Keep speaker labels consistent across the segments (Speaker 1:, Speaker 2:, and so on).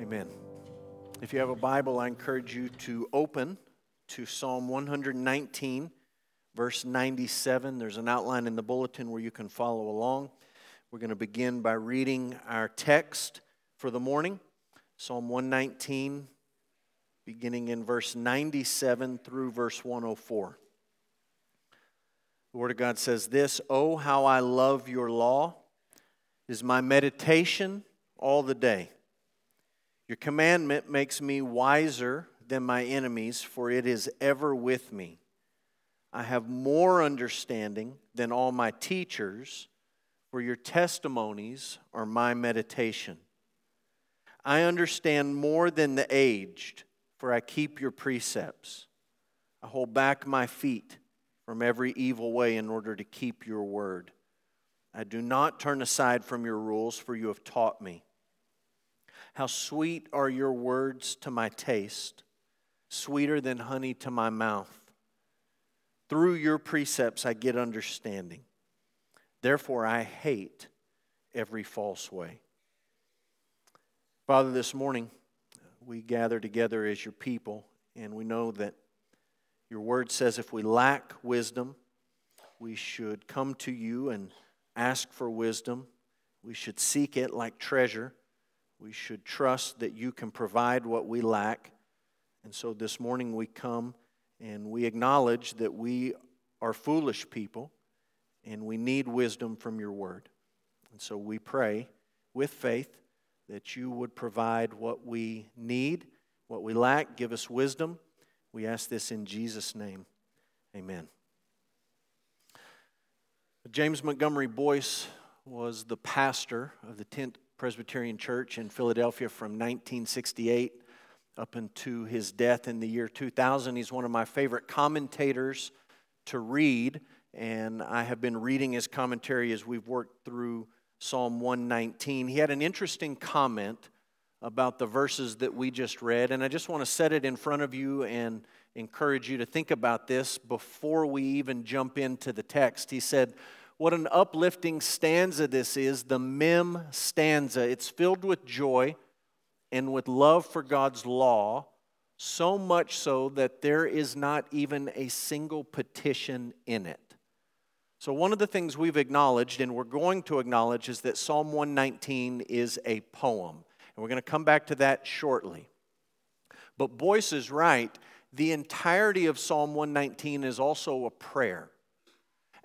Speaker 1: Amen. If you have a Bible, I encourage you to open to Psalm 119, verse 97. There's an outline in the bulletin where you can follow along. We're going to begin by reading our text for the morning Psalm 119, beginning in verse 97 through verse 104. The Word of God says this Oh, how I love your law! Is my meditation all the day. Your commandment makes me wiser than my enemies, for it is ever with me. I have more understanding than all my teachers, for your testimonies are my meditation. I understand more than the aged, for I keep your precepts. I hold back my feet from every evil way in order to keep your word. I do not turn aside from your rules, for you have taught me. How sweet are your words to my taste, sweeter than honey to my mouth. Through your precepts I get understanding. Therefore, I hate every false way. Father, this morning we gather together as your people, and we know that your word says if we lack wisdom, we should come to you and ask for wisdom. We should seek it like treasure. We should trust that you can provide what we lack. And so this morning we come and we acknowledge that we are foolish people and we need wisdom from your word. And so we pray with faith that you would provide what we need, what we lack, give us wisdom. We ask this in Jesus' name. Amen. James Montgomery Boice was the pastor of the 10th Presbyterian Church in Philadelphia from 1968 up into his death in the year 2000. He's one of my favorite commentators to read, and I have been reading his commentary as we've worked through Psalm 119. He had an interesting comment about the verses that we just read, and I just want to set it in front of you and encourage you to think about this before we even jump into the text. He said, what an uplifting stanza this is, the Mem stanza. It's filled with joy and with love for God's law, so much so that there is not even a single petition in it. So, one of the things we've acknowledged and we're going to acknowledge is that Psalm 119 is a poem. And we're going to come back to that shortly. But Boice is right. The entirety of Psalm 119 is also a prayer.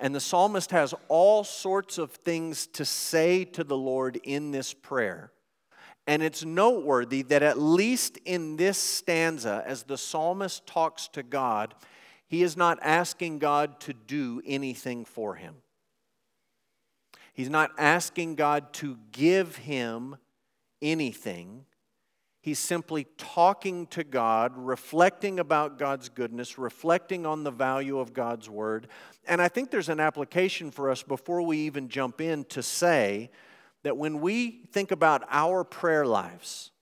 Speaker 1: And the psalmist has all sorts of things to say to the Lord in this prayer. And it's noteworthy that at least in this stanza, as the psalmist talks to God, he is not asking God to do anything for him. He's not asking God to give him anything. He's simply talking to God, reflecting about God's goodness, reflecting on the value of God's word. And I think there's an application for us before we even jump in to say that when we think about our prayer lives,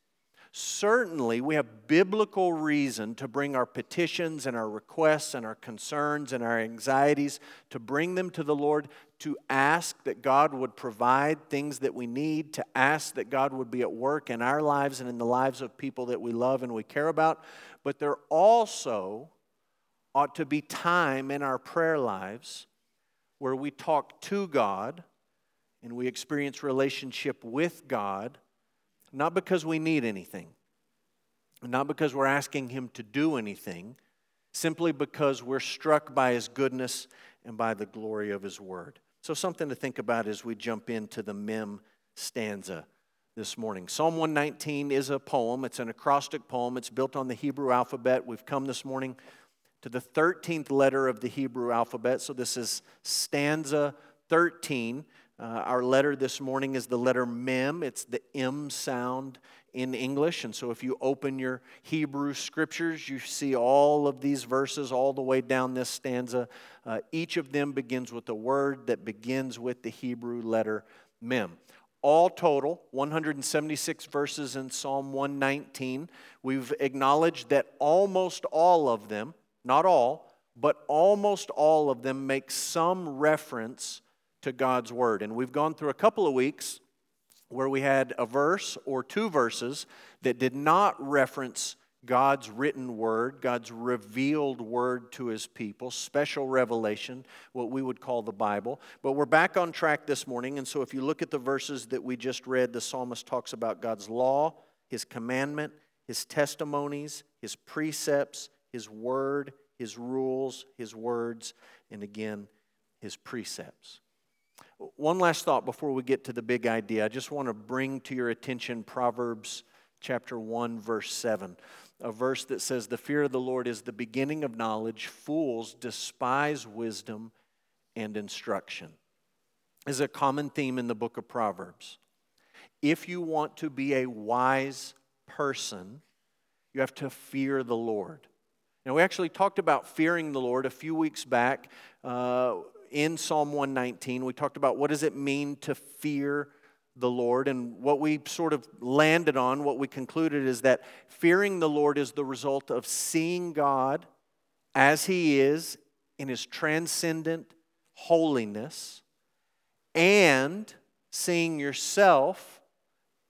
Speaker 1: Certainly, we have biblical reason to bring our petitions and our requests and our concerns and our anxieties, to bring them to the Lord, to ask that God would provide things that we need, to ask that God would be at work in our lives and in the lives of people that we love and we care about. But there also ought to be time in our prayer lives where we talk to God and we experience relationship with God not because we need anything, not because we're asking Him to do anything, simply because we're struck by His goodness and by the glory of His Word. So, something to think about as we jump into the Mem stanza this morning. Psalm 119 is a poem, it's an acrostic poem, it's built on the Hebrew alphabet. We've come this morning to the 13th letter of the Hebrew alphabet, so this is stanza 13. Uh, our letter this morning is the letter Mem. It's the M sound in English. And so if you open your Hebrew scriptures, you see all of these verses all the way down this stanza. Uh, each of them begins with a word that begins with the Hebrew letter Mem. All total, 176 verses in Psalm 119. We've acknowledged that almost all of them, not all, but almost all of them make some reference to God's Word. And we've gone through a couple of weeks where we had a verse or two verses that did not reference God's written word, God's revealed word to his people, special revelation, what we would call the Bible. But we're back on track this morning, and so if you look at the verses that we just read, the psalmist talks about God's law, his commandment, his testimonies, his precepts, his word, his rules, his words, and again, his precepts. One last thought before we get to the big idea. I just want to bring to your attention Proverbs chapter 1, verse 7 a verse that says, The fear of the Lord is the beginning of knowledge. Fools despise wisdom and instruction. Is a common theme in the book of Proverbs. If you want to be a wise person, you have to fear the Lord. Now, we actually talked about fearing the Lord a few weeks back uh, in Psalm 119. We talked about what does it mean to fear the Lord. And what we sort of landed on, what we concluded is that fearing the Lord is the result of seeing God as He is in His transcendent holiness and seeing yourself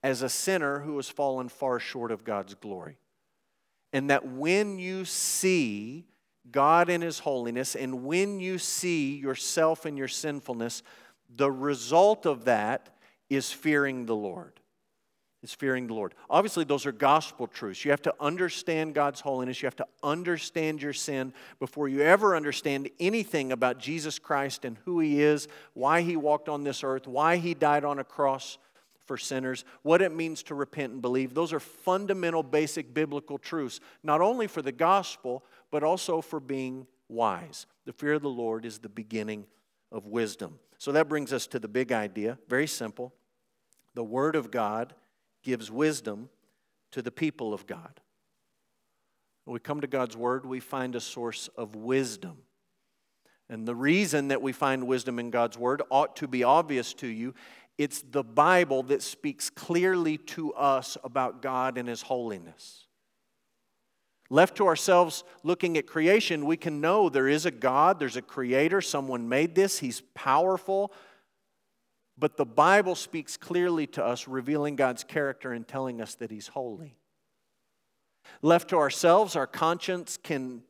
Speaker 1: as a sinner who has fallen far short of God's glory. And that when you see God in His holiness and when you see yourself in your sinfulness, the result of that is fearing the Lord. Is fearing the Lord. Obviously, those are gospel truths. You have to understand God's holiness. You have to understand your sin before you ever understand anything about Jesus Christ and who He is, why He walked on this earth, why He died on a cross for sinners, what it means to repent and believe. Those are fundamental, basic biblical truths, not only for the gospel, but also for being wise. The fear of the Lord is the beginning of wisdom. So that brings us to the big idea, very simple. The Word of God gives wisdom to the people of God. When we come to God's Word, we find a source of wisdom. And the reason that we find wisdom in God's Word ought to be obvious to you. It's the Bible that speaks clearly to us about God and His holiness. Left to ourselves looking at creation, we can know there is a God, there's a creator, someone made this, He's powerful, but the Bible speaks clearly to us, revealing God's character and telling us that He's holy. Left to ourselves, our conscience can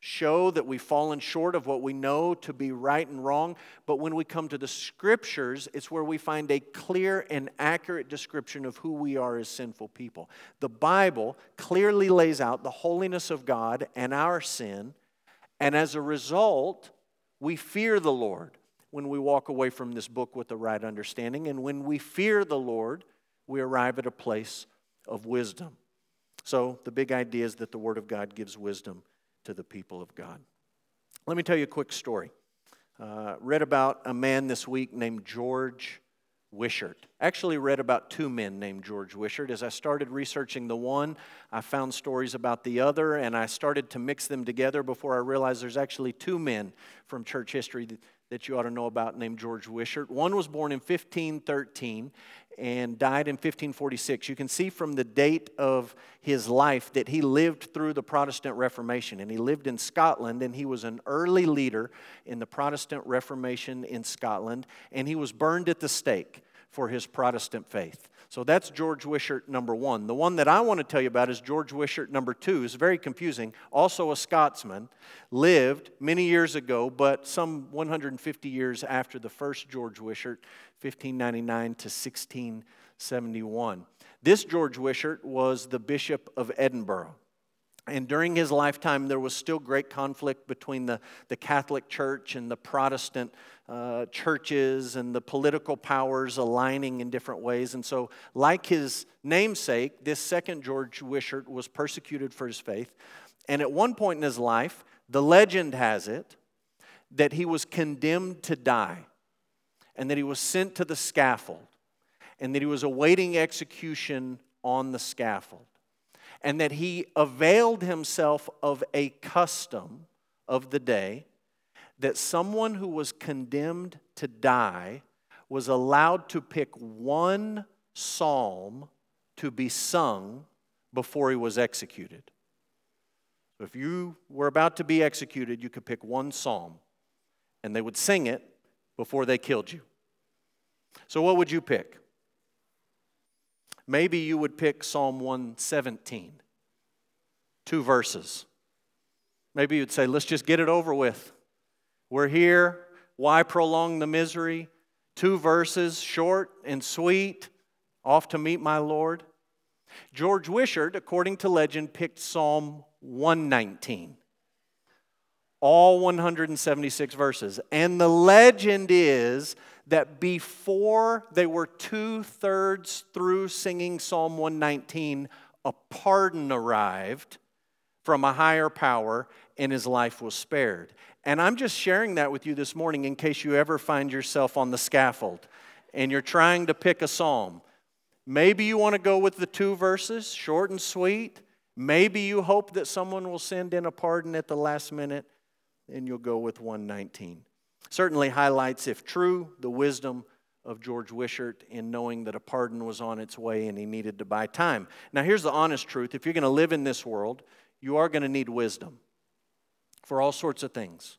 Speaker 1: show that we've fallen short of what we know to be right and wrong. But when we come to the scriptures, it's where we find a clear and accurate description of who we are as sinful people. The Bible clearly lays out the holiness of God and our sin, and as a result, we fear the Lord when we walk away from this book with the right understanding. And when we fear the Lord, we arrive at a place of wisdom. So, the big idea is that the Word of God gives wisdom to the people of God. Let me tell you a quick story. Uh, read about a man this week named George Wishart. Actually, read about two men named George Wishart. As I started researching the one, I found stories about the other, and I started to mix them together before I realized there's actually two men from church history that you ought to know about named George Wishart. One was born in 1513 and died in 1546. You can see from the date of his life that he lived through the Protestant Reformation. And he lived in Scotland, and he was an early leader in the Protestant Reformation in Scotland, and he was burned at the stake for his Protestant faith. So that's George Wishart number one. The one that I want to tell you about is George Wishart number two. It's very confusing. Also a Scotsman, lived many years ago, but some 150 years after the first George Wishart, 1599 to 1671. This George Wishart was the Bishop of Edinburgh. And during his lifetime, there was still great conflict between the, the Catholic Church and the Protestant uh, churches and the political powers aligning in different ways. And so, like his namesake, this second George Wishart was persecuted for his faith. And at one point in his life, the legend has it that he was condemned to die and that he was sent to the scaffold and that he was awaiting execution on the scaffold and that he availed himself of a custom of the day that someone who was condemned to die was allowed to pick one psalm to be sung before he was executed. So if you were about to be executed, you could pick one psalm and they would sing it before they killed you. So, what would you pick? Maybe you would pick Psalm 117, two verses. Maybe you'd say, let's just get it over with. We're here. Why prolong the misery? Two verses, short and sweet, off to meet my Lord. George Wishart, according to legend, picked Psalm 119 all 176 verses. And the legend is that before they were two thirds through singing Psalm 119, a pardon arrived from a higher power and his life was spared. And I'm just sharing that with you this morning in case you ever find yourself on the scaffold and you're trying to pick a psalm. Maybe you want to go with the two verses, short and sweet. Maybe you hope that someone will send in a pardon at the last minute and you'll go with 119. Certainly highlights, if true, the wisdom of George Wishart in knowing that a pardon was on its way and he needed to buy time. Now, here's the honest truth if you're going to live in this world, you are going to need wisdom for all sorts of things,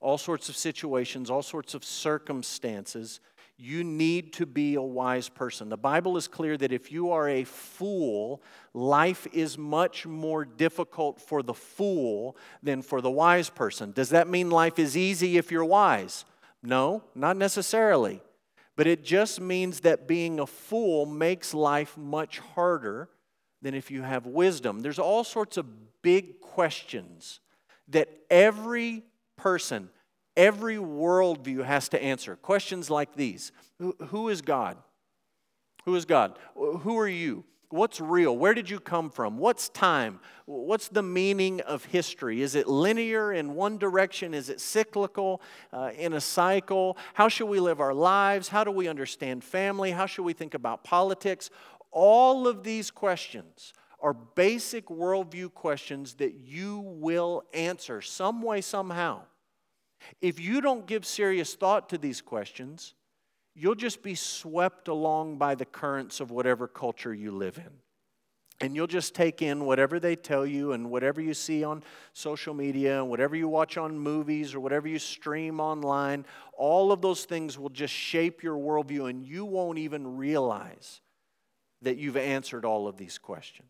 Speaker 1: all sorts of situations, all sorts of circumstances you need to be a wise person. The Bible is clear that if you are a fool, life is much more difficult for the fool than for the wise person. Does that mean life is easy if you're wise? No, not necessarily. But it just means that being a fool makes life much harder than if you have wisdom. There's all sorts of big questions that every person every worldview has to answer. Questions like these Who is God? Who is God? Who are you? What's real? Where did you come from? What's time? What's the meaning of history? Is it linear in one direction? Is it cyclical uh, in a cycle? How should we live our lives? How do we understand family? How should we think about politics? All of these questions are basic worldview questions that you will answer some way, somehow. If you don't give serious thought to these questions, you'll just be swept along by the currents of whatever culture you live in. And you'll just take in whatever they tell you and whatever you see on social media and whatever you watch on movies or whatever you stream online. All of those things will just shape your worldview, and you won't even realize that you've answered all of these questions.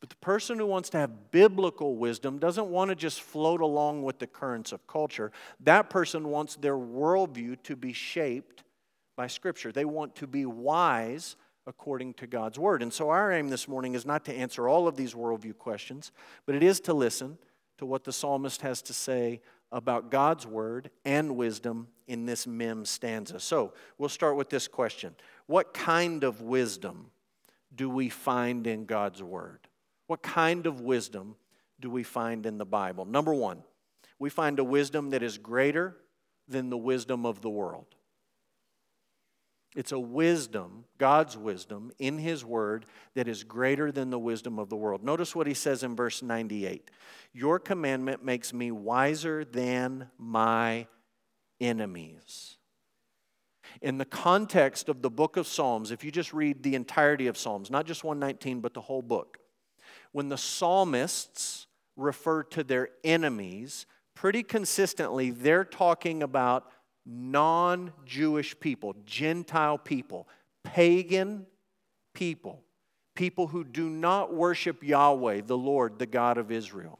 Speaker 1: But the person who wants to have biblical wisdom doesn't want to just float along with the currents of culture. That person wants their worldview to be shaped by Scripture. They want to be wise according to God's Word. And so, our aim this morning is not to answer all of these worldview questions, but it is to listen to what the psalmist has to say about God's Word and wisdom in this Mem stanza. So, we'll start with this question What kind of wisdom do we find in God's Word? What kind of wisdom do we find in the Bible? Number one, we find a wisdom that is greater than the wisdom of the world. It's a wisdom, God's wisdom, in His Word that is greater than the wisdom of the world. Notice what He says in verse 98 Your commandment makes me wiser than my enemies. In the context of the book of Psalms, if you just read the entirety of Psalms, not just 119, but the whole book, when the psalmists refer to their enemies, pretty consistently, they're talking about non Jewish people, Gentile people, pagan people, people who do not worship Yahweh, the Lord, the God of Israel,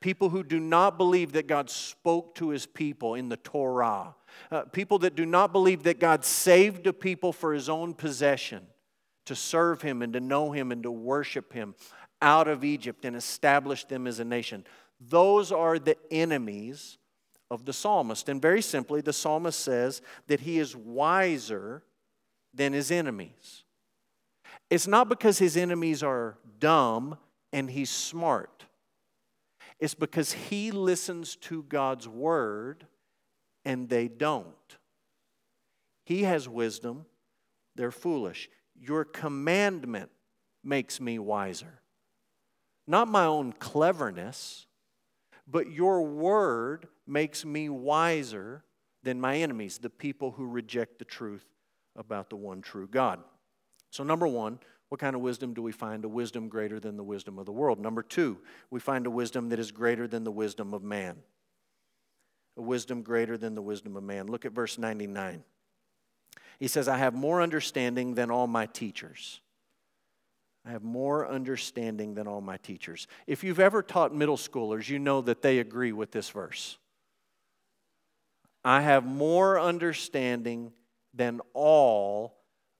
Speaker 1: people who do not believe that God spoke to his people in the Torah, uh, people that do not believe that God saved a people for his own possession to serve him and to know him and to worship him out of Egypt and established them as a nation. Those are the enemies of the psalmist. And very simply, the psalmist says that he is wiser than his enemies. It's not because his enemies are dumb and he's smart, it's because he listens to God's word and they don't. He has wisdom, they're foolish. Your commandment makes me wiser. Not my own cleverness, but your word makes me wiser than my enemies, the people who reject the truth about the one true God. So, number one, what kind of wisdom do we find? A wisdom greater than the wisdom of the world. Number two, we find a wisdom that is greater than the wisdom of man. A wisdom greater than the wisdom of man. Look at verse 99. He says, I have more understanding than all my teachers. I have more understanding than all my teachers. If you've ever taught middle schoolers, you know that they agree with this verse. I have more understanding than all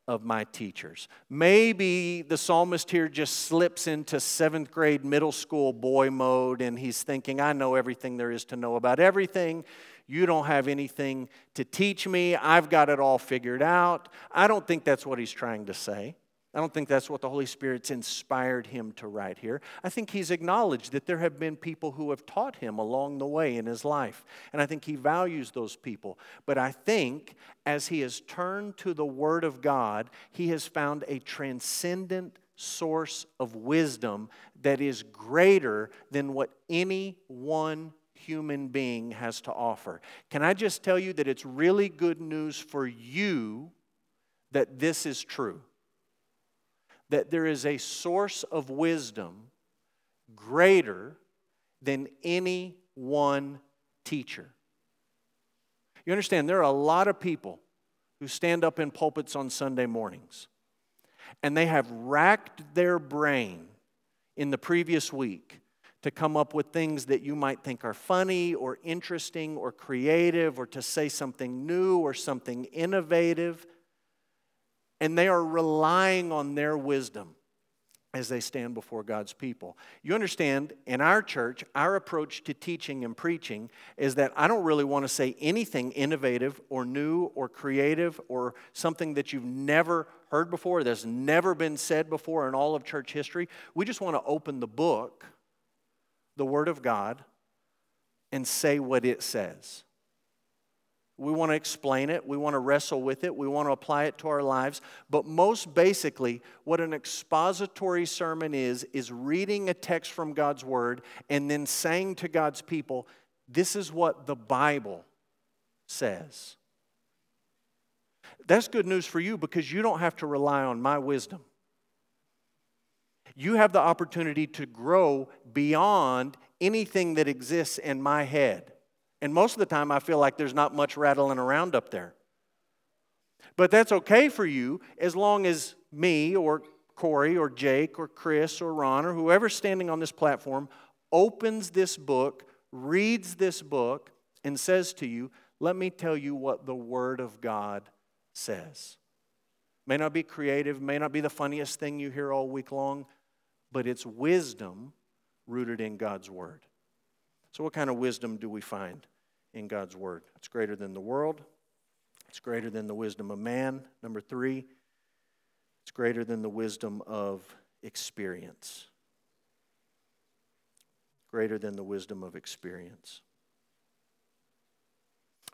Speaker 1: of my teachers. Maybe the psalmist here just slips into seventh grade middle school boy mode and he's thinking, I know everything there is to know about everything. You don't have anything to teach me. I've got it all figured out. I don't think that's what he's trying to say. I don't think that's what the Holy Spirit's inspired him to write here. I think he's acknowledged that there have been people who have taught him along the way in his life. And I think he values those people. But I think as he has turned to the Word of God, he has found a transcendent source of wisdom that is greater than what any one human being has to offer. Can I just tell you that it's really good news for you that this is true? That there is a source of wisdom greater than any one teacher. You understand, there are a lot of people who stand up in pulpits on Sunday mornings and they have racked their brain in the previous week to come up with things that you might think are funny or interesting or creative or to say something new or something innovative. And they are relying on their wisdom as they stand before God's people. You understand, in our church, our approach to teaching and preaching is that I don't really want to say anything innovative or new or creative or something that you've never heard before, that's never been said before in all of church history. We just want to open the book the Word of God and say what it says. We want to explain it. We want to wrestle with it. We want to apply it to our lives. But most basically, what an expository sermon is, is reading a text from God's Word and then saying to God's people, This is what the Bible says. That's good news for you because you don't have to rely on my wisdom you have the opportunity to grow beyond anything that exists in my head. And most of the time, I feel like there's not much rattling around up there. But that's okay for you as long as me or Corey or Jake or Chris or Ron or whoever's standing on this platform opens this book, reads this book, and says to you, Let me tell you what the Word of God says. May not be creative, may not be the funniest thing you hear all week long, but it's wisdom rooted in God's Word. So, what kind of wisdom do we find in God's Word? It's greater than the world, it's greater than the wisdom of man. Number three, it's greater than the wisdom of experience. Greater than the wisdom of experience.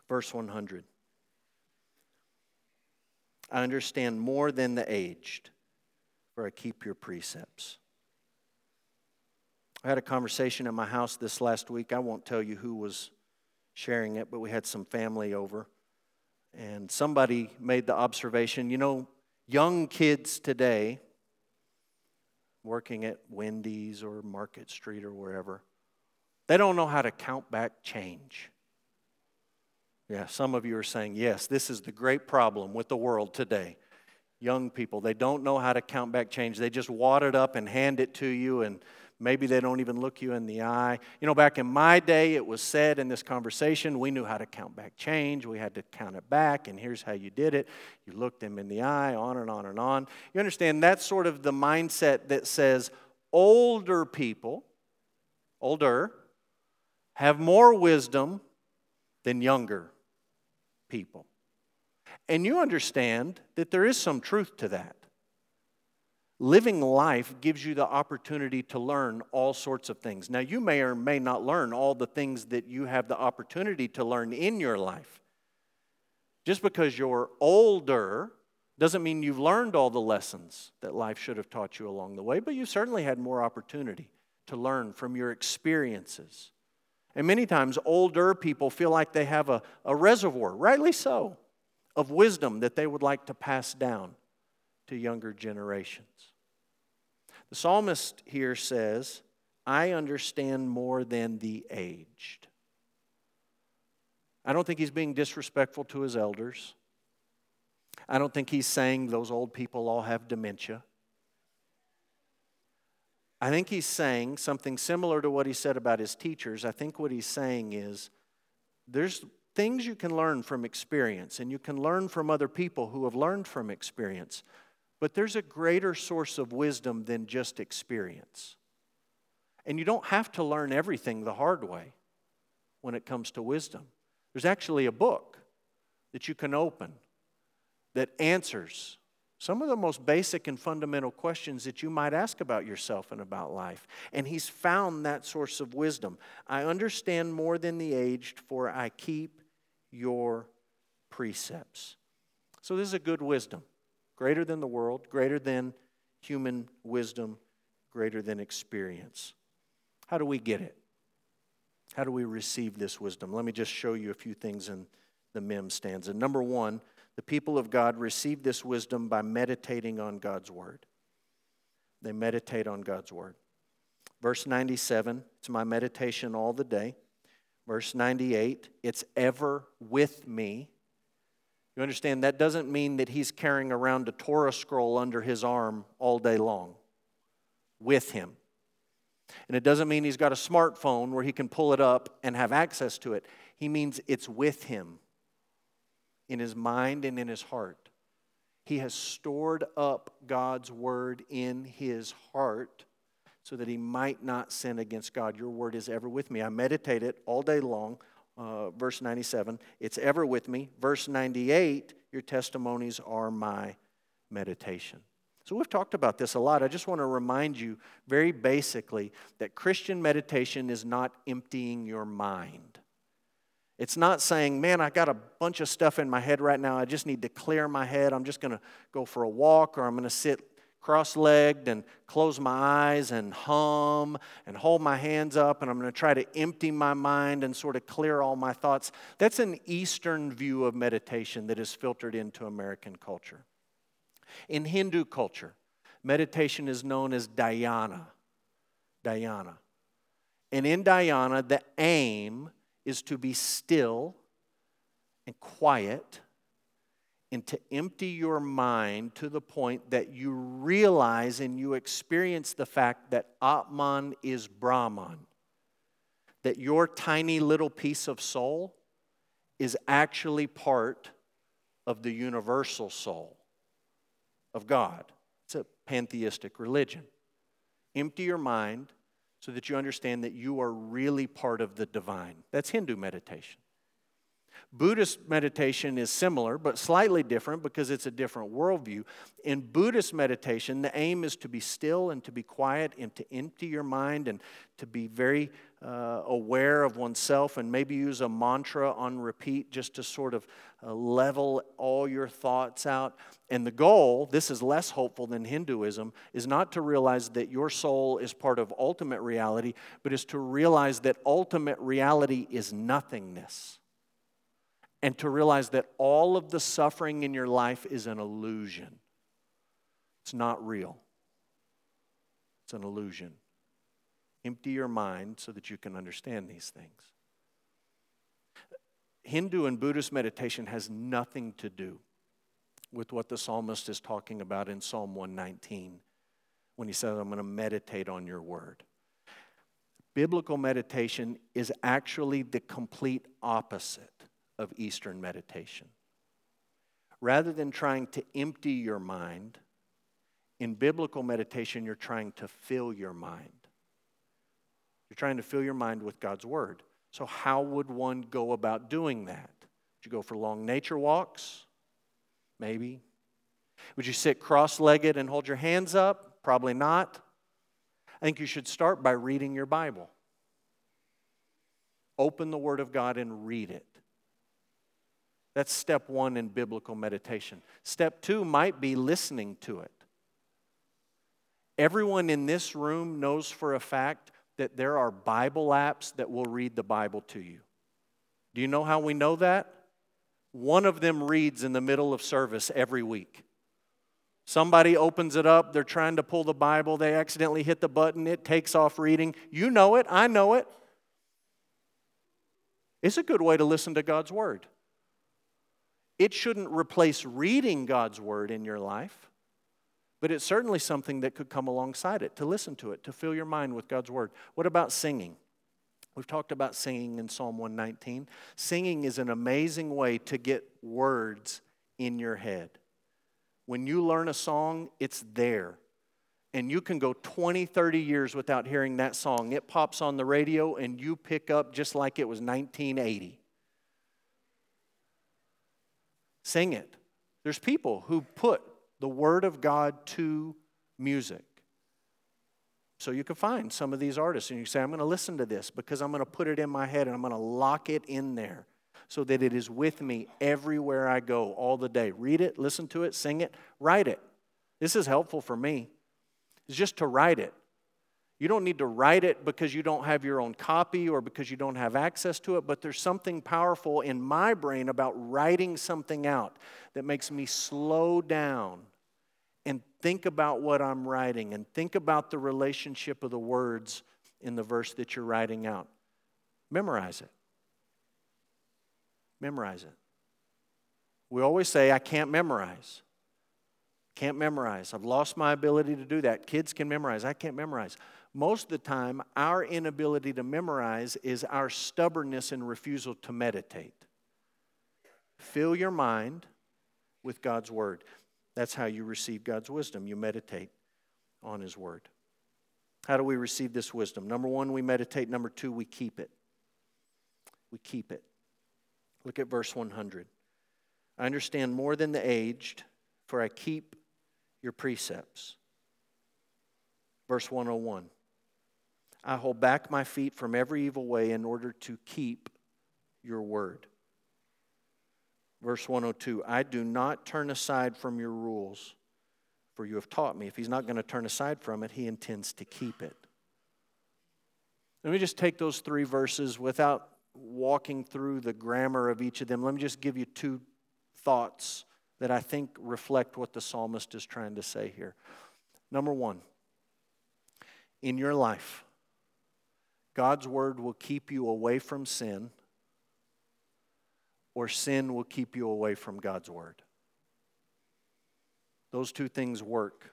Speaker 1: Verse 100. I understand more than the aged, for I keep your precepts. I had a conversation at my house this last week. I won't tell you who was sharing it, but we had some family over. And somebody made the observation you know, young kids today, working at Wendy's or Market Street or wherever, they don't know how to count back change. Yeah, some of you are saying, yes, this is the great problem with the world today. Young people, they don't know how to count back change. They just wad it up and hand it to you and Maybe they don't even look you in the eye. You know, back in my day, it was said in this conversation, we knew how to count back change. We had to count it back, and here's how you did it. You looked them in the eye, on and on and on. You understand, that's sort of the mindset that says older people, older, have more wisdom than younger people. And you understand that there is some truth to that. Living life gives you the opportunity to learn all sorts of things. Now, you may or may not learn all the things that you have the opportunity to learn in your life. Just because you're older doesn't mean you've learned all the lessons that life should have taught you along the way, but you've certainly had more opportunity to learn from your experiences. And many times, older people feel like they have a, a reservoir, rightly so, of wisdom that they would like to pass down to younger generations. The psalmist here says, I understand more than the aged. I don't think he's being disrespectful to his elders. I don't think he's saying those old people all have dementia. I think he's saying something similar to what he said about his teachers. I think what he's saying is there's things you can learn from experience, and you can learn from other people who have learned from experience. But there's a greater source of wisdom than just experience. And you don't have to learn everything the hard way when it comes to wisdom. There's actually a book that you can open that answers some of the most basic and fundamental questions that you might ask about yourself and about life. And he's found that source of wisdom. I understand more than the aged, for I keep your precepts. So, this is a good wisdom, greater than the world, greater than human wisdom, greater than experience. How do we get it? How do we receive this wisdom? Let me just show you a few things in the Mem stanza. Number one, the people of God receive this wisdom by meditating on God's word. They meditate on God's word. Verse 97, it's my meditation all the day. Verse 98, it's ever with me. You understand, that doesn't mean that he's carrying around a Torah scroll under his arm all day long with him. And it doesn't mean he's got a smartphone where he can pull it up and have access to it. He means it's with him in his mind and in his heart. He has stored up God's word in his heart so that he might not sin against God. Your word is ever with me. I meditate it all day long. Uh, verse 97, it's ever with me. Verse 98, your testimonies are my meditation. So we've talked about this a lot. I just want to remind you very basically that Christian meditation is not emptying your mind. It's not saying, man, I got a bunch of stuff in my head right now. I just need to clear my head. I'm just going to go for a walk or I'm going to sit cross legged and close my eyes and hum and hold my hands up and I'm going to try to empty my mind and sort of clear all my thoughts. That's an Eastern view of meditation that is filtered into American culture. In Hindu culture, meditation is known as dhyana. Dhyana. And in dhyana, the aim is to be still and quiet and to empty your mind to the point that you realize and you experience the fact that Atman is Brahman, that your tiny little piece of soul is actually part of the universal soul of God. It's a pantheistic religion. Empty your mind so that you understand that you are really part of the divine. That's Hindu meditation. Buddhist meditation is similar, but slightly different because it's a different worldview. In Buddhist meditation, the aim is to be still and to be quiet and to empty your mind and to be very uh, aware of oneself and maybe use a mantra on repeat just to sort of uh, level all your thoughts out. And the goal, this is less hopeful than Hinduism, is not to realize that your soul is part of ultimate reality, but is to realize that ultimate reality is nothingness and to realize that all of the suffering in your life is an illusion. It's not real, it's an illusion. Empty your mind so that you can understand these things. Hindu and Buddhist meditation has nothing to do with what the psalmist is talking about in Psalm 119 when he says, I'm going to meditate on your word. Biblical meditation is actually the complete opposite of Eastern meditation. Rather than trying to empty your mind, in biblical meditation, you're trying to fill your mind. You're trying to fill your mind with God's Word. So, how would one go about doing that? Would you go for long nature walks? Maybe. Would you sit cross legged and hold your hands up? Probably not. I think you should start by reading your Bible. Open the Word of God and read it. That's step one in biblical meditation. Step two might be listening to it. Everyone in this room knows for a fact that there are Bible apps that will read the Bible to you. Do you know how we know that? One of them reads in the middle of service every week. Somebody opens it up, they're trying to pull the Bible, they accidentally hit the button, it takes off reading. You know it, I know it. It's a good way to listen to God's Word. It shouldn't replace reading God's word in your life, but it's certainly something that could come alongside it to listen to it, to fill your mind with God's word. What about singing? We've talked about singing in Psalm 119. Singing is an amazing way to get words in your head. When you learn a song, it's there. And you can go 20, 30 years without hearing that song. It pops on the radio and you pick up just like it was 1980. Sing it. There's people who put the Word of God to music. So you can find some of these artists and you say, I'm going to listen to this because I'm going to put it in my head and I'm going to lock it in there so that it is with me everywhere I go all the day. Read it, listen to it, sing it, write it. This is helpful for me. It's just to write it. You don't need to write it because you don't have your own copy or because you don't have access to it, but there's something powerful in my brain about writing something out that makes me slow down and think about what I'm writing and think about the relationship of the words in the verse that you're writing out. Memorize it. Memorize it. We always say, I can't memorize. Can't memorize. I've lost my ability to do that. Kids can memorize. I can't memorize. Most of the time, our inability to memorize is our stubbornness and refusal to meditate. Fill your mind with God's Word. That's how you receive God's wisdom. You meditate on His Word. How do we receive this wisdom? Number one, we meditate. Number two, we keep it. We keep it. Look at verse 100. I understand more than the aged, for I keep your precepts. Verse 101. I hold back my feet from every evil way in order to keep your word. Verse 102 I do not turn aside from your rules, for you have taught me. If he's not going to turn aside from it, he intends to keep it. Let me just take those three verses without walking through the grammar of each of them. Let me just give you two thoughts that I think reflect what the psalmist is trying to say here. Number one, in your life, God's word will keep you away from sin or sin will keep you away from God's word. Those two things work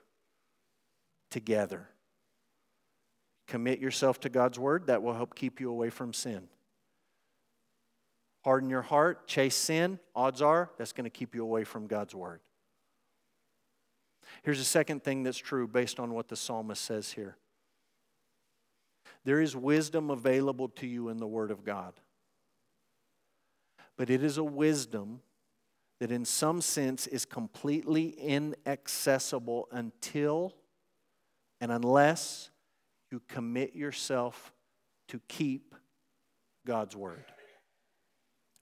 Speaker 1: together. Commit yourself to God's word, that will help keep you away from sin. Harden your heart, chase sin, odds are that's going to keep you away from God's word. Here's a second thing that's true based on what the psalmist says here there is wisdom available to you in the Word of God but it is a wisdom that, in some sense, is completely inaccessible until and unless you commit yourself to keep God's Word.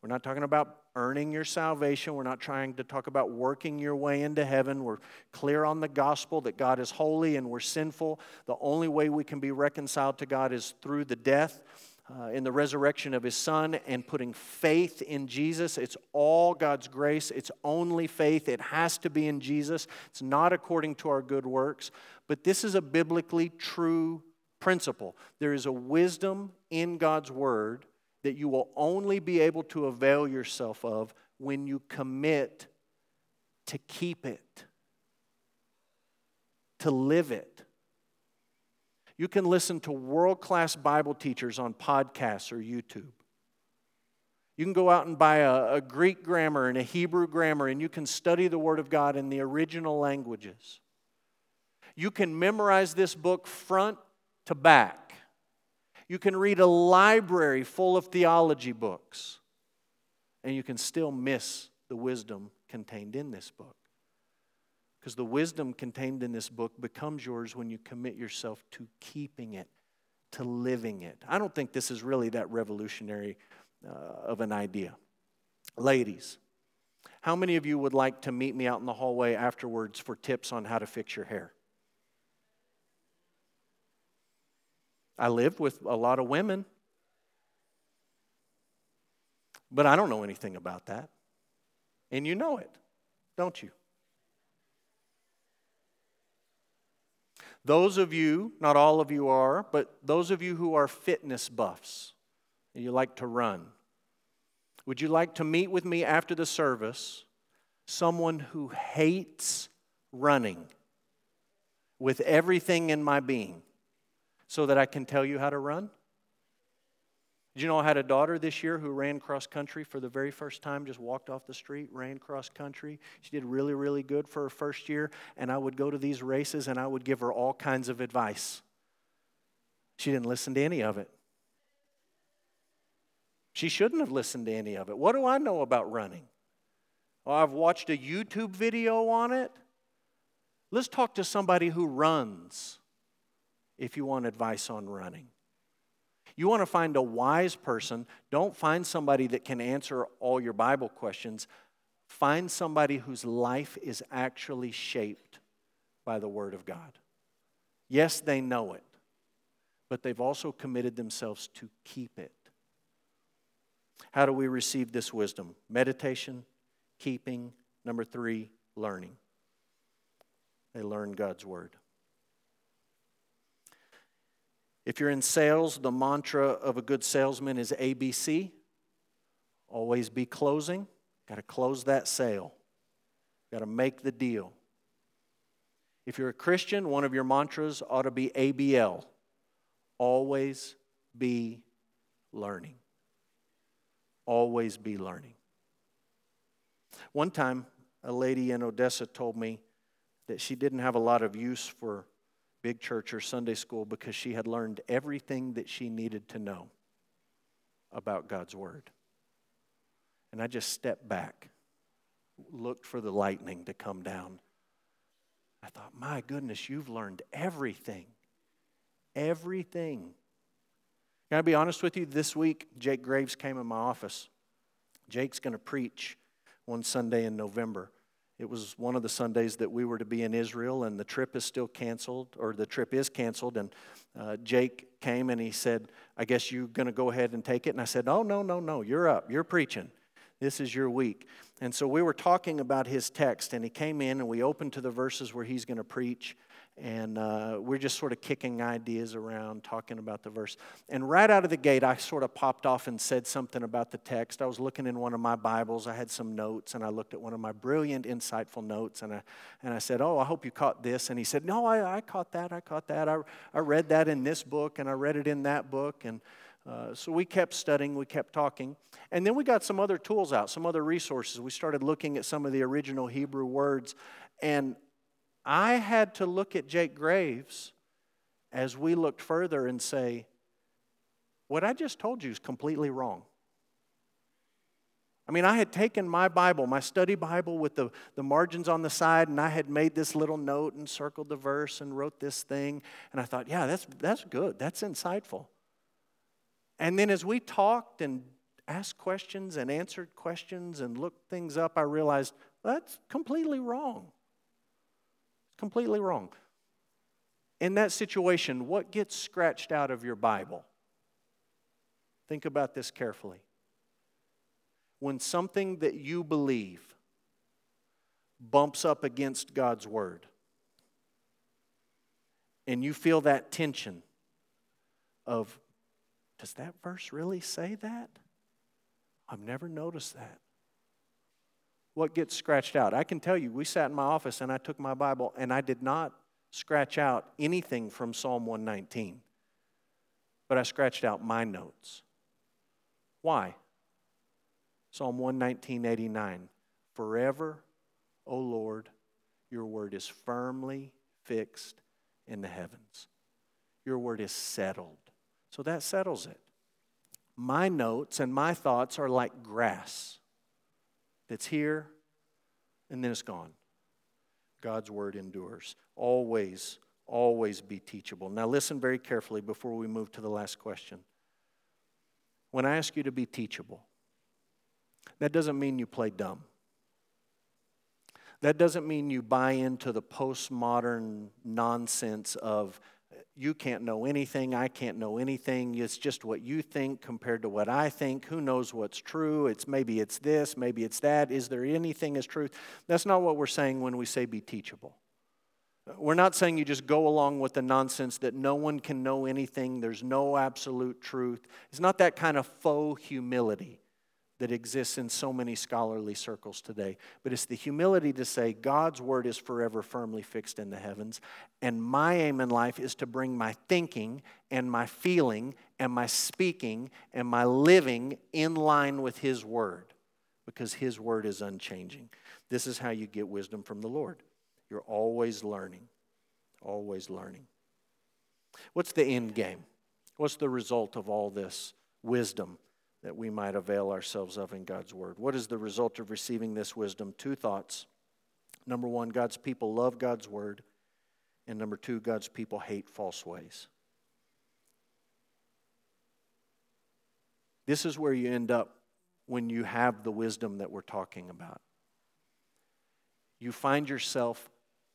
Speaker 1: We're not talking about earning your salvation. We're not trying to talk about working your way into heaven. We're clear on the gospel that God is holy and we're sinful. The only way we can be reconciled to God is through the death uh, in the resurrection of his son and putting faith in Jesus. It's all God's grace. It's only faith. It has to be in Jesus. It's not according to our good works. But this is a biblically true principle. There is a wisdom in God's word that you will only be able to avail yourself of when you commit to keep it, to live it. You can listen to world class Bible teachers on podcasts or YouTube. You can go out and buy a, a, Greek grammar and a Hebrew grammar, and you can study the Word of God in the original languages. You can memorize this book front to back. You can read a library full of theology books, and you can still miss the wisdom contained in this book. Because the wisdom contained in this book becomes yours when you commit yourself to keeping it, to living it. I don't think this is really that revolutionary uh, of an idea. Ladies, how many of you would like to meet me out in the hallway afterwards for tips on how to fix your hair? I live with a lot of women, but I don't know anything about that. And you know it, don't you? Those of you, not all of you are, but those of you who are fitness buffs, and you like to run, would you like to meet with me after the service someone who hates running with everything in my being so that I can tell you how to run? Did you know I had a daughter this year who ran cross country for the very first time, just walked off the street, ran cross country. She did really, really good for her first year, and I would go to these races and I would give her all kinds of advice. She didn't listen to any of it. She shouldn't have listened to any of it. What do I know about running? I've watched a YouTube video on it. Let's talk to somebody who runs if you want advice on running. You want to find a wise person, don't find somebody that can answer all your Bible questions. Find somebody whose life is actually shaped by the Word of God. Yes, they know it, but they've also committed themselves to keep it. How do we receive this wisdom? Meditation, keeping. Number three, learning. They learn God's Word. If you're in sales, the mantra of a good salesman is ABC. Always be closing. Got to close that sale. Got to make the deal. If you're a Christian, one of your mantras ought to be ABL. Always be learning. Always be learning. One time, a lady in Odessa told me that she didn't have a lot of use for big church or Sunday school because she had learned everything that she needed to know about God's Word. And I just stepped back, looked for the lightning to come down. I thought, my goodness, you've learned everything. Everything. Can I be honest with you? This week, Jake Graves came in my office. Jake's going to preach one Sunday in November. It was one of the Sundays that we were to be in Israel, and the trip is still canceled, or the trip is canceled. And uh, Jake came and he said, I guess you're going to go ahead and take it. And I said, Oh, no, no, no, you're up. You're preaching. This is your week. And so we were talking about his text, and he came in and we opened to the verses where he's going to preach and uh, we're just sort of kicking ideas around, talking about the verse. And right out of the gate, I sort of popped off and said something about the text. I was looking in one of my Bibles, I had some notes, and I looked at one of my brilliant, insightful notes, and I, and I said, Oh, I hope you caught this. And he said, No, I, I caught that, I caught that. I, I read that in this book, and I read it in that book. And uh, so we kept studying, we kept talking. And then we got some other tools out, some other resources. We started looking at some of the original Hebrew words. And I had to look at Jake Graves as we looked further and say, what I just told you is completely wrong. I mean, I had taken my Bible, my study Bible with the, the margins on the side, and I had made this little note and circled the verse and wrote this thing. And I thought, yeah, that's, that's good. That's insightful. And then as we talked and asked questions and answered questions and looked things up, I realized that's completely wrong. Completely wrong. In that situation, what gets scratched out of your Bible? Think about this carefully. When something that you believe bumps up against God's Word, and you feel that tension of, does that verse really say that? I've never noticed that what gets scratched out. I can tell you, we sat in my office and I took my Bible and I did not scratch out anything from Psalm 119, but I scratched out my notes. Why? Psalm 119, 89. Forever, O Lord, your word is firmly fixed in the heavens. Your word is settled. So that settles it. My notes and my thoughts are like grass that's here and then it's gone. God's word endures. Always, always be teachable. Now, listen very carefully before we move to the last question. When I ask you to be teachable, that doesn't mean you play dumb. That doesn't mean you buy into the postmodern nonsense of you can't know anything, I can't know anything. It's just what you think compared to what I think. Who knows what's true? It's maybe it's this, maybe it's that. Is there anything as truth? That's not what we're saying when we say be teachable. We're not saying you just go along with the nonsense that no one can know anything, there's no absolute truth. It's not that kind of faux humility that exists in so many scholarly circles today. But it's the humility to say, God's word is forever firmly fixed in the heavens, and my aim in life is to bring my thinking and my feeling and my speaking and my living in line with His word, because His word is unchanging. This is how you get wisdom from the Lord. You're always learning, always learning. What's the end game? What's the result of all this wisdom? That we might avail ourselves of in God's Word. What is the result of receiving this wisdom? Two thoughts. Number one, God's people love God's Word. And number two, God's people hate false ways. This is where you end up when you have the wisdom that we're talking about. You find yourself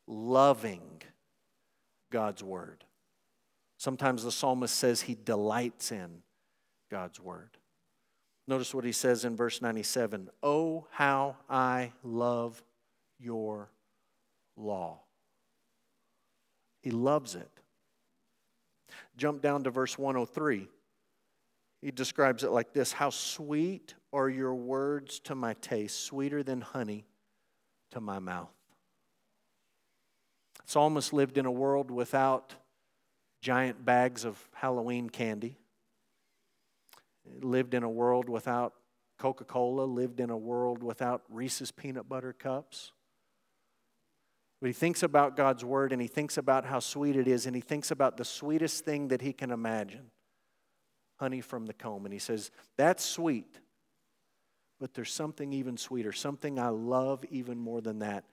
Speaker 1: loving God's Word. Sometimes the psalmist says he delights in God's Word. Notice what he says in verse 97 Oh, how I love your law. He loves it. Jump down to verse 103. He describes it like this How sweet are your words to my taste, sweeter than honey to my mouth. Psalmist lived in a world without giant bags of Halloween candy lived in a world without Coca Cola, lived in a world without Reese's peanut butter cups. But he thinks about God's word and he thinks about how sweet it is and he thinks about the sweetest thing that he can imagine honey from the comb. And he says, That's sweet, but there's something even sweeter, something I love even more than that,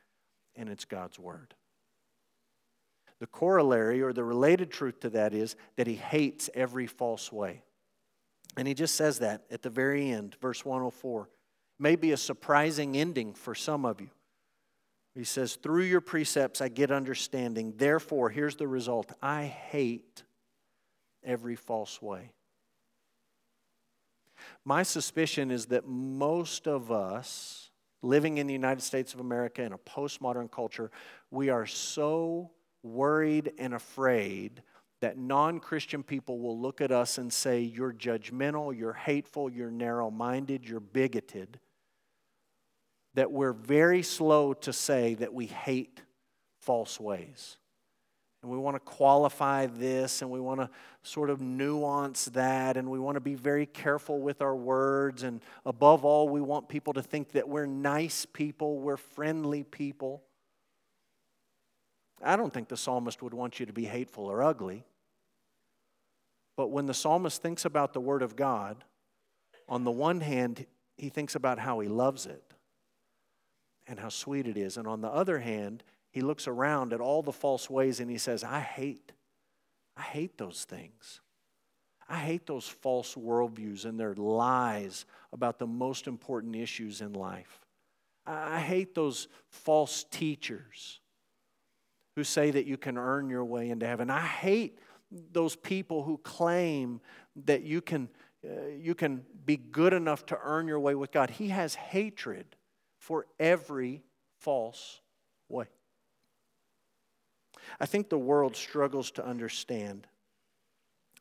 Speaker 1: and it's God's word. The corollary or the related truth to that is that he hates every false way. And he just says that at the very end, verse 104. May be a surprising ending for some of you. He says, Through your precepts I get understanding. Therefore, here's the result I hate every false way. My suspicion is that most of us living in the United States of America in a postmodern culture, we are so worried and afraid that non Christian people will look at us and say, You're judgmental, you're hateful, you're narrow minded, you're bigoted. That we're very slow to say that we hate false ways. And we want to qualify this and we want to sort of nuance that and we want to be very careful with our words. And above all, we want people to think that we're nice people, we're friendly people. I don't think the psalmist would want you to be hateful or ugly. But when the psalmist thinks about the Word of God, on the one hand, he thinks about how he loves it and how sweet it is. And on the other hand, he looks around at all the false ways and he says, I hate, I hate those things. I hate those false worldviews and their lies about the most important issues in life. I hate those false teachers who say that you can earn your way into heaven. I hate those people who claim that you can, uh, you can be good enough to earn your way with God. He has hatred for every false way. I think the world struggles to understand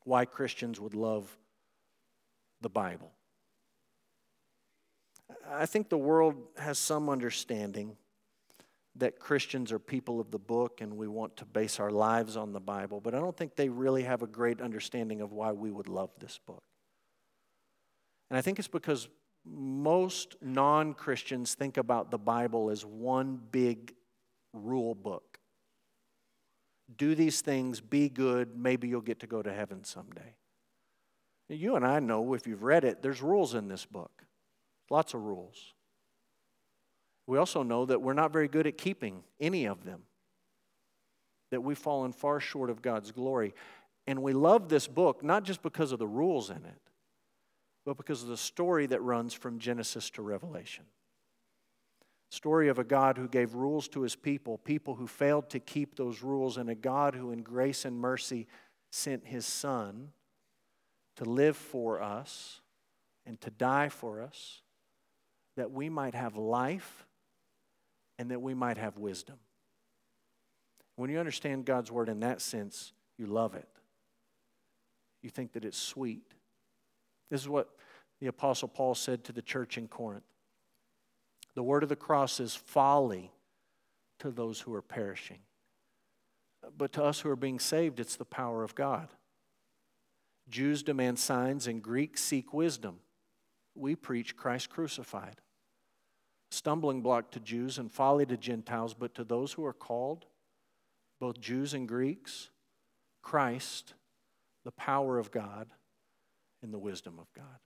Speaker 1: why Christians would love the Bible. I think the world has some understanding that Christians are people of the book and we want to base our lives on the Bible, but I don't think they really have a great understanding of why we would love this book. And I think it's because most non Christians think about the Bible as one big rule book. Do these things, be good, maybe you'll get to go to heaven someday. You and I know, if you've read it, there's rules in this book, lots of rules. We also know that we're not very good at keeping any of them, that we've fallen far short of God's glory. And we love this book not just because of the rules in it, but because of the story that runs from Genesis to Revelation. Story of a God who gave rules to his people, people who failed to keep those rules, and a God who, in grace and mercy, sent his Son to live for us and to die for us, that we might have life and that we might have wisdom. When you understand God's word in that sense, you love it. You think that it's sweet. This is what the Apostle Paul said to the church in Corinth The word of the cross is folly to those who are perishing. But to us who are being saved, it's the power of God. Jews demand signs and Greeks seek wisdom. We preach Christ crucified. Stumbling block to Jews and folly to Gentiles, but to those who are called, both Jews and Greeks, Christ, the power of God, and the wisdom of God.